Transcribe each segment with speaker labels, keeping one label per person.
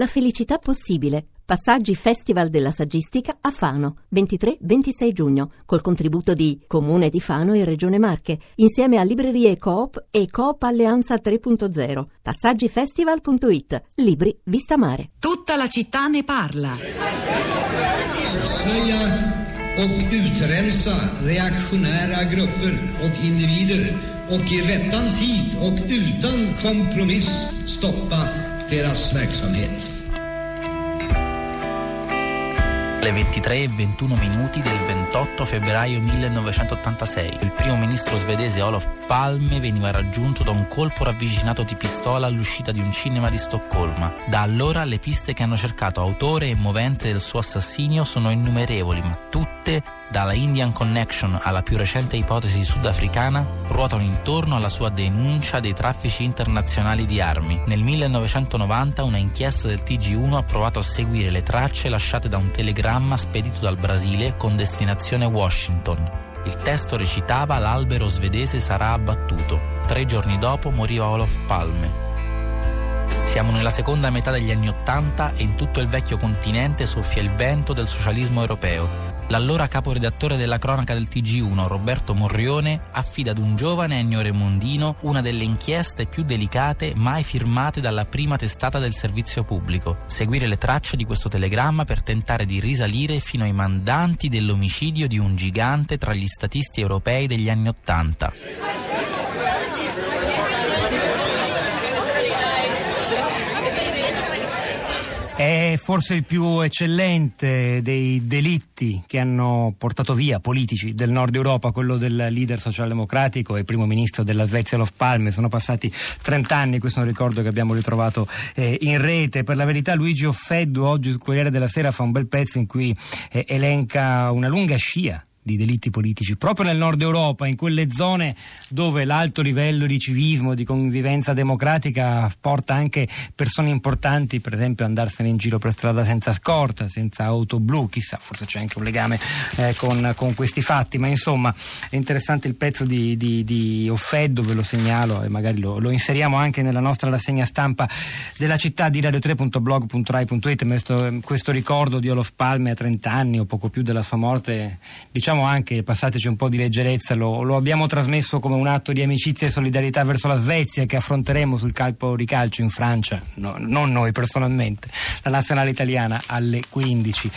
Speaker 1: La felicità possibile. Passaggi Festival della Saggistica a Fano, 23-26 giugno, col contributo di Comune di Fano e Regione Marche, insieme a Librerie Coop e Coop Alleanza 3.0. Passaggifestival.it. Libri Vista Mare.
Speaker 2: Tutta la città ne parla.
Speaker 3: Avslöja och utrensa reaktionära grupper och individer och i rättan tid och utan kompromiss stoppa deras verksamhet.
Speaker 4: alle 23 e 21 minuti del 28 febbraio 1986. Il primo ministro svedese Olof Palme veniva raggiunto da un colpo ravvicinato di pistola all'uscita di un cinema di Stoccolma. Da allora le piste che hanno cercato autore e movente del suo assassinio sono innumerevoli, ma tutte dalla Indian Connection alla più recente ipotesi sudafricana, ruotano intorno alla sua denuncia dei traffici internazionali di armi. Nel 1990 una inchiesta del TG1 ha provato a seguire le tracce lasciate da un telegramma spedito dal Brasile con destinazione Washington. Il testo recitava l'albero svedese sarà abbattuto. Tre giorni dopo moriva Olof Palme. Siamo nella seconda metà degli anni Ottanta e in tutto il vecchio continente soffia il vento del socialismo europeo l'allora caporedattore della cronaca del TG1, Roberto Morrione, affida ad un giovane Ennio Remondino una delle inchieste più delicate mai firmate dalla prima testata del servizio pubblico. Seguire le tracce di questo telegramma per tentare di risalire fino ai mandanti dell'omicidio di un gigante tra gli statisti europei degli anni Ottanta.
Speaker 5: È forse il più eccellente dei delitti che hanno portato via politici del nord Europa, quello del leader socialdemocratico e primo ministro della Svezia Olof Palme. Sono passati 30 anni, questo è un ricordo che abbiamo ritrovato eh, in rete. Per la verità Luigi Offeddu oggi sul Corriere della Sera fa un bel pezzo in cui eh, elenca una lunga scia di delitti politici proprio nel nord Europa, in quelle zone dove l'alto livello di civismo, di convivenza democratica porta anche persone importanti, per esempio, andarsene in giro per strada senza scorta, senza auto blu, chissà, forse c'è anche un legame eh, con, con, questi fatti, ma insomma è interessante il pezzo di, di, di Offeddo, ve lo segnalo e magari lo, lo, inseriamo anche nella nostra rassegna stampa della città di radio3.blog.rai.it, questo, questo ricordo di Olof Palme a 30 anni o poco più della sua morte, diciamo diciamo anche, passateci un po' di leggerezza, lo, lo, abbiamo trasmesso come un atto di amicizia e solidarietà verso la Svezia che affronteremo sul campo di calcio in Francia, no, non noi personalmente, la nazionale italiana alle 15.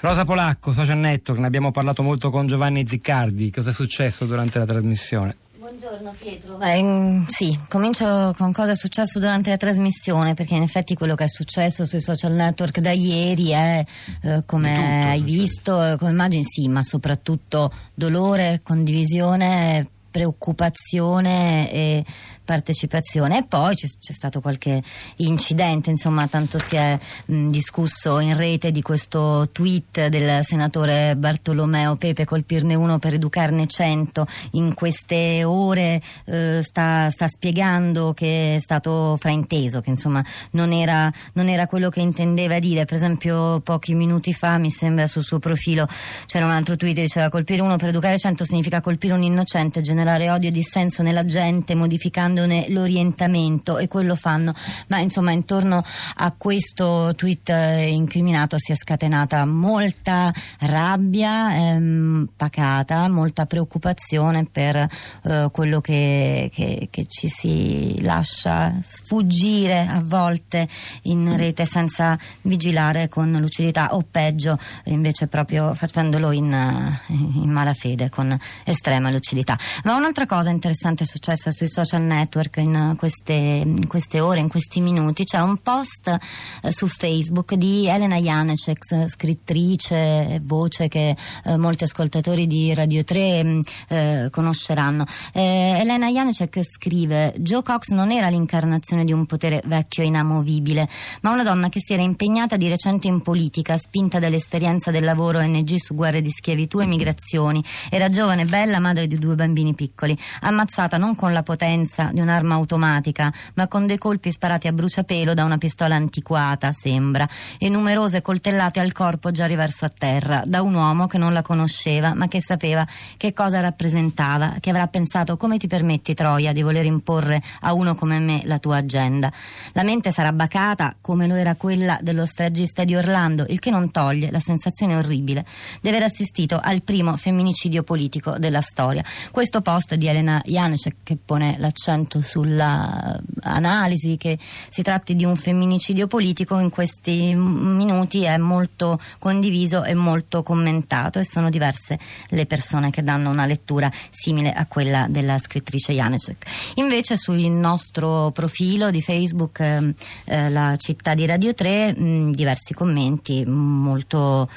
Speaker 5: Rosa Polacco, Social Network, ne abbiamo parlato molto con Giovanni Ziccardi, cosa è successo durante la trasmissione?
Speaker 6: Buongiorno Pietro. Beh, sì, comincio con cosa è successo durante la trasmissione, perché in effetti quello che è successo sui social network da ieri è, eh, come tutto, hai visto, eh, come immagini, sì, ma soprattutto dolore, condivisione, preoccupazione e partecipazione. E poi c'è, c'è, stato qualche incidente, insomma tanto si è mh, discusso in rete di questo tweet del senatore Bartolomeo Pepe colpirne uno per educarne cento in queste ore eh, sta, sta, spiegando che è stato frainteso, che insomma non era, non era quello che intendeva dire, per esempio pochi minuti fa mi sembra sul suo profilo c'era un altro tweet che diceva colpire uno per educare cento significa colpire un innocente, generare odio e dissenso nella gente modificando cambiandone l'orientamento e quello fanno. Ma insomma intorno a questo tweet eh, incriminato si è scatenata molta rabbia ehm, pacata, molta preoccupazione per eh, quello che, che, che ci si lascia sfuggire a volte in rete senza vigilare con lucidità o peggio invece proprio facendolo in, in malafede con estrema lucidità. Ma un'altra cosa interessante è successa sui social network network in queste, in queste ore, in questi minuti, c'è un post eh, su Facebook di Elena Janecek, scrittrice, voce che eh, molti ascoltatori di Radio 3 mm, eh, conosceranno. Eh, Elena Janecek scrive: Joe Cox non era l'incarnazione di un potere vecchio e inamovibile, ma una donna che si era impegnata di recente in politica, spinta dall'esperienza del lavoro ONG su guerre di schiavitù e migrazioni. Era giovane, bella, madre di due bambini piccoli, ammazzata non con la potenza di un'arma automatica, ma con dei colpi sparati a bruciapelo da una pistola antiquata, sembra, e numerose coltellate al corpo già riverso a terra, da un uomo che non la conosceva, ma che sapeva che cosa rappresentava, che avrà pensato come ti permetti, Troia, di voler imporre a uno come me la tua agenda. La mente sarà bacata come lo era quella dello stragista di Orlando, il che non toglie la sensazione orribile di aver assistito al primo femminicidio politico della storia. Questo post di Elena Janecek che pone l'accento sull'analisi che si tratti di un femminicidio politico in questi minuti è molto condiviso e molto commentato e sono diverse le persone che danno una lettura simile a quella della scrittrice Janecek. Invece sul nostro profilo di Facebook eh, eh, la città di Radio 3 mh, diversi commenti molto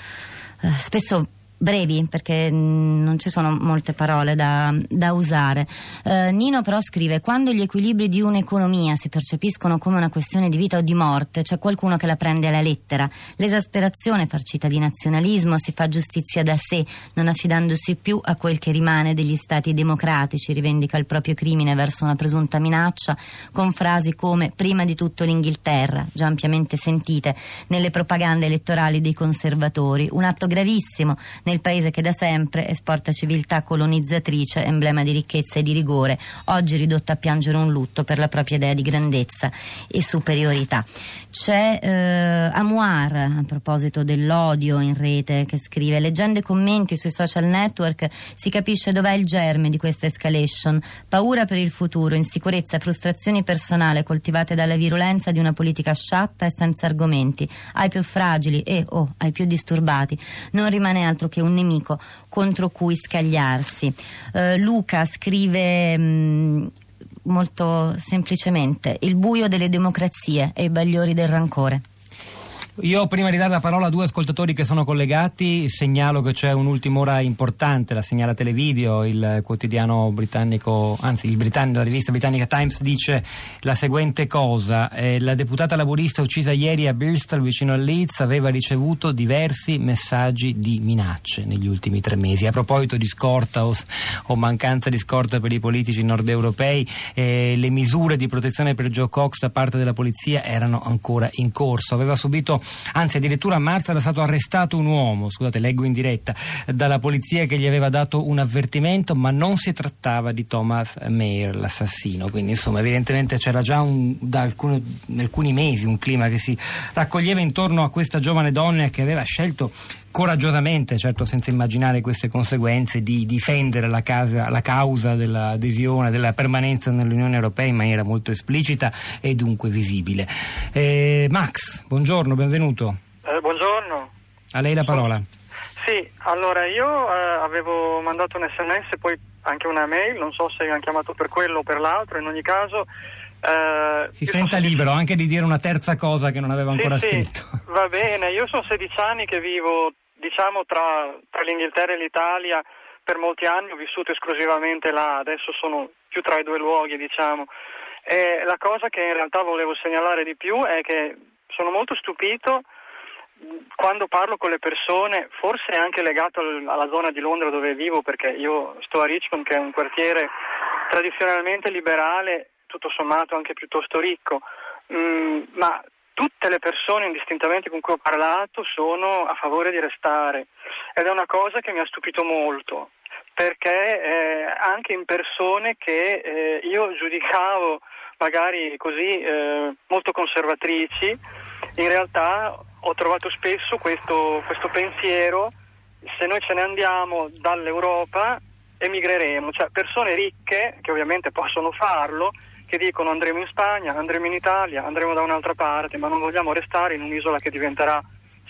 Speaker 6: eh, spesso brevi perché mm, non ci sono molte parole da, da usare. Eh, Nino però scrive: Quando gli equilibri di un'economia si percepiscono come una questione di vita o di morte, c'è qualcuno che la prende alla lettera. L'esasperazione farcita di nazionalismo si fa giustizia da sé, non affidandosi più a quel che rimane degli stati democratici, rivendica il proprio crimine verso una presunta minaccia con frasi come prima di tutto l'Inghilterra, già ampiamente sentite nelle propagande elettorali dei conservatori. Un atto gravissimo nel paese che da sempre esporta civiltà colonizzatrice, emblema di ricchezza e di rigore, oggi ridotta a piangere un lutto per la propria idea di grandezza e superiorità. C'è eh, Amuar, a proposito dell'odio in rete, che scrive leggendo i commenti sui social network si capisce dov'è il germe di questa escalation, paura per il futuro, insicurezza, frustrazioni personali coltivate dalla virulenza di una politica sciatta e senza argomenti, ai più fragili e o oh, ai più disturbati. Non rimane altro che un nemico contro cui scagliarsi. Uh, Luca scrive mh, mm, molto semplicemente il buio delle democrazie e i bagliori del rancore.
Speaker 5: Io prima di dare la parola a due ascoltatori che sono collegati segnalo che c'è un'ultima ora importante, la segnala Televideo, il quotidiano britannico, anzi britannico, la rivista britannica Times dice la seguente cosa, eh, la deputata laburista uccisa ieri a Bristol vicino a Leeds aveva ricevuto diversi messaggi di minacce negli ultimi tre mesi. A proposito di scorta o, o mancanza di scorta per i politici nord europei, eh, le misure di protezione per Joe Cox da parte della polizia erano ancora in corso. Aveva subito anzi addirittura a marzo era stato arrestato un uomo, scusate leggo in diretta, dalla polizia che gli aveva dato un avvertimento, ma non si trattava di Thomas Mayer, l'assassino, quindi insomma evidentemente c'era già un, da alcuni, alcuni mesi un clima che si raccoglieva intorno a questa giovane donna che aveva scelto coraggiosamente, certo senza immaginare queste conseguenze, di difendere la, casa, la, causa dell'adesione, della permanenza nell'Unione Europea in maniera molto esplicita e dunque visibile. Eh, Max, buongiorno, benvenuto.
Speaker 7: Eh, buongiorno.
Speaker 5: A lei la parola.
Speaker 7: Sì, allora io eh, avevo mandato un sms, poi anche una mail, non so se hanno chiamato per quello o per l'altro, in ogni caso...
Speaker 5: Eh, si senta libero anche di dire una terza cosa che non aveva ancora
Speaker 7: sì,
Speaker 5: scritto.
Speaker 7: Sì, va bene, io sono 16 anni che vivo diciamo tra, tra l'Inghilterra e l'Italia per molti anni ho vissuto esclusivamente là, adesso sono più tra i due luoghi, diciamo. E la cosa che in realtà volevo segnalare di più è che sono molto stupito quando parlo con le persone, forse anche legato alla zona di Londra dove vivo, perché io sto a Richmond, che è un quartiere tradizionalmente liberale, tutto sommato anche piuttosto ricco, mm, ma tutte le persone indistintamente con cui ho parlato sono a favore di restare. Ed è una cosa che mi ha stupito molto perché eh, anche in persone che eh, io giudicavo magari così eh, molto conservatrici, in realtà ho trovato spesso questo, questo pensiero, se noi ce ne andiamo dall'Europa emigreremo, cioè persone ricche che ovviamente possono farlo, che dicono andremo in Spagna, andremo in Italia, andremo da un'altra parte, ma non vogliamo restare in un'isola che diventerà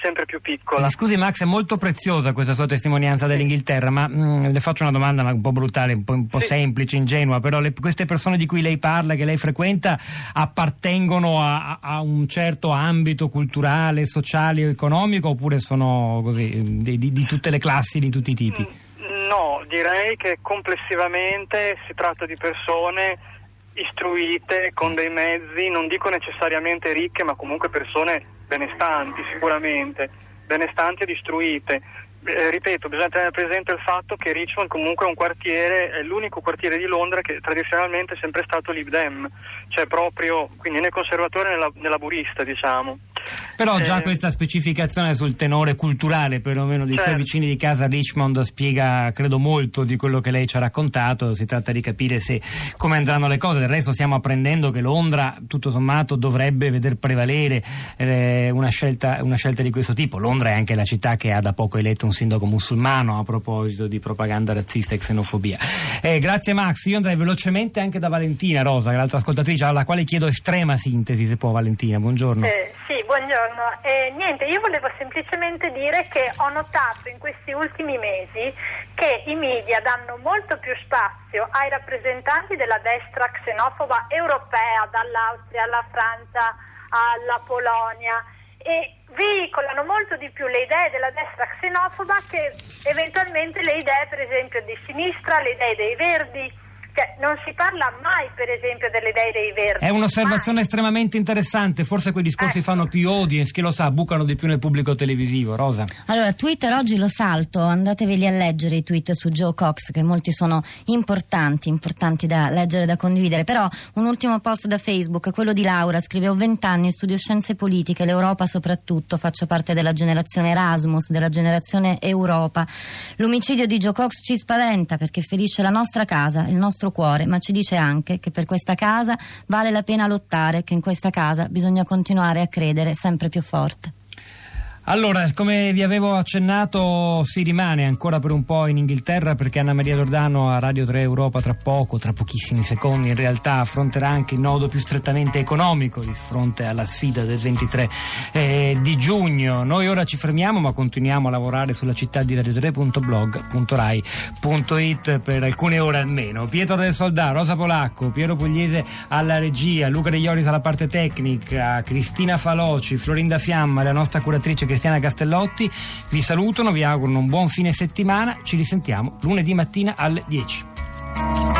Speaker 7: sempre più piccola.
Speaker 5: Scusi Max, è molto preziosa questa sua testimonianza dell'Inghilterra, ma mh, mm, le faccio una domanda un po' brutale, un po', un po sì. semplice, ingenua, però le, queste persone di cui lei parla, che lei frequenta, appartengono a, a un certo ambito culturale, sociale o economico oppure sono così, di, di, di tutte le classi, di tutti i tipi?
Speaker 7: Mm, no, direi che complessivamente si tratta di persone istruite, con dei mezzi, non dico necessariamente ricche, ma comunque persone benestanti sicuramente, benestanti ed istruite. eh, ripeto, bisogna tenere presente il fatto che Richmond comunque è un quartiere, è l'unico quartiere di Londra che tradizionalmente è sempre stato Lib Dem, cioè proprio quindi né conservatore né, la, né laburista, diciamo.
Speaker 5: Però già eh, questa specificazione sul tenore culturale, perlomeno dei certo. suoi vicini di casa Richmond, spiega credo molto di quello che lei ci ha raccontato. Si tratta di capire se, come andranno le cose. Del resto stiamo apprendendo che Londra, tutto sommato, dovrebbe veder prevalere eh, una, scelta, una scelta di questo tipo. Londra è anche la città che ha da poco eletto un sindaco musulmano a proposito di propaganda razzista e xenofobia. Eh, grazie Max, io andrei velocemente anche da Valentina Rosa, l'altra ascoltatrice, alla quale chiedo estrema sintesi se può Valentina, buongiorno.
Speaker 8: Eh, buongiorno. Eh, niente, io volevo semplicemente dire che ho notato in questi ultimi mesi che i media danno molto più spazio ai rappresentanti della destra xenofoba europea, dall'Austria alla Francia alla Polonia e veicolano molto di più le idee della destra xenofoba che eventualmente le idee per esempio di sinistra, le idee dei verdi cioè, non si parla mai, per esempio, delle idee dei verdi.
Speaker 5: È un'osservazione mai. estremamente interessante. Forse quei discorsi ecco. fanno più audience, chi lo sa, bucano di più nel pubblico televisivo. Rosa.
Speaker 6: Allora, Twitter oggi lo salto, andateveli a leggere i tweet su Joe Cox, che molti sono importanti, importanti da leggere, da condividere. Però un ultimo post da Facebook, quello di Laura, scrive: Ho vent'anni, studio scienze politiche, l'Europa soprattutto, faccio parte della generazione Erasmus, della generazione Europa. L'omicidio di Joe Cox ci spaventa perché ferisce la nostra casa, il nostro nostro cuore, ma ci dice anche che per questa casa vale la pena lottare, che in questa casa bisogna continuare a credere sempre più forte.
Speaker 5: Allora, come vi avevo accennato, si rimane ancora per un po' in Inghilterra perché Anna Maria Giordano a Radio 3 Europa tra poco, tra pochissimi secondi, in realtà affronterà anche il nodo più strettamente economico di fronte alla sfida del 23 eh, di giugno. Noi ora ci fermiamo ma continuiamo a lavorare sulla città di radio3.blog.rai.it per alcune ore almeno. Pietro del Soldà, Rosa Polacco, Piero Pugliese alla regia, Luca De Ioris alla parte tecnica, Cristina Faloci, Florinda Fiamma, la nostra curatrice che Cristiana Castellotti vi salutano, vi auguro un buon fine settimana, ci risentiamo lunedì mattina alle 10.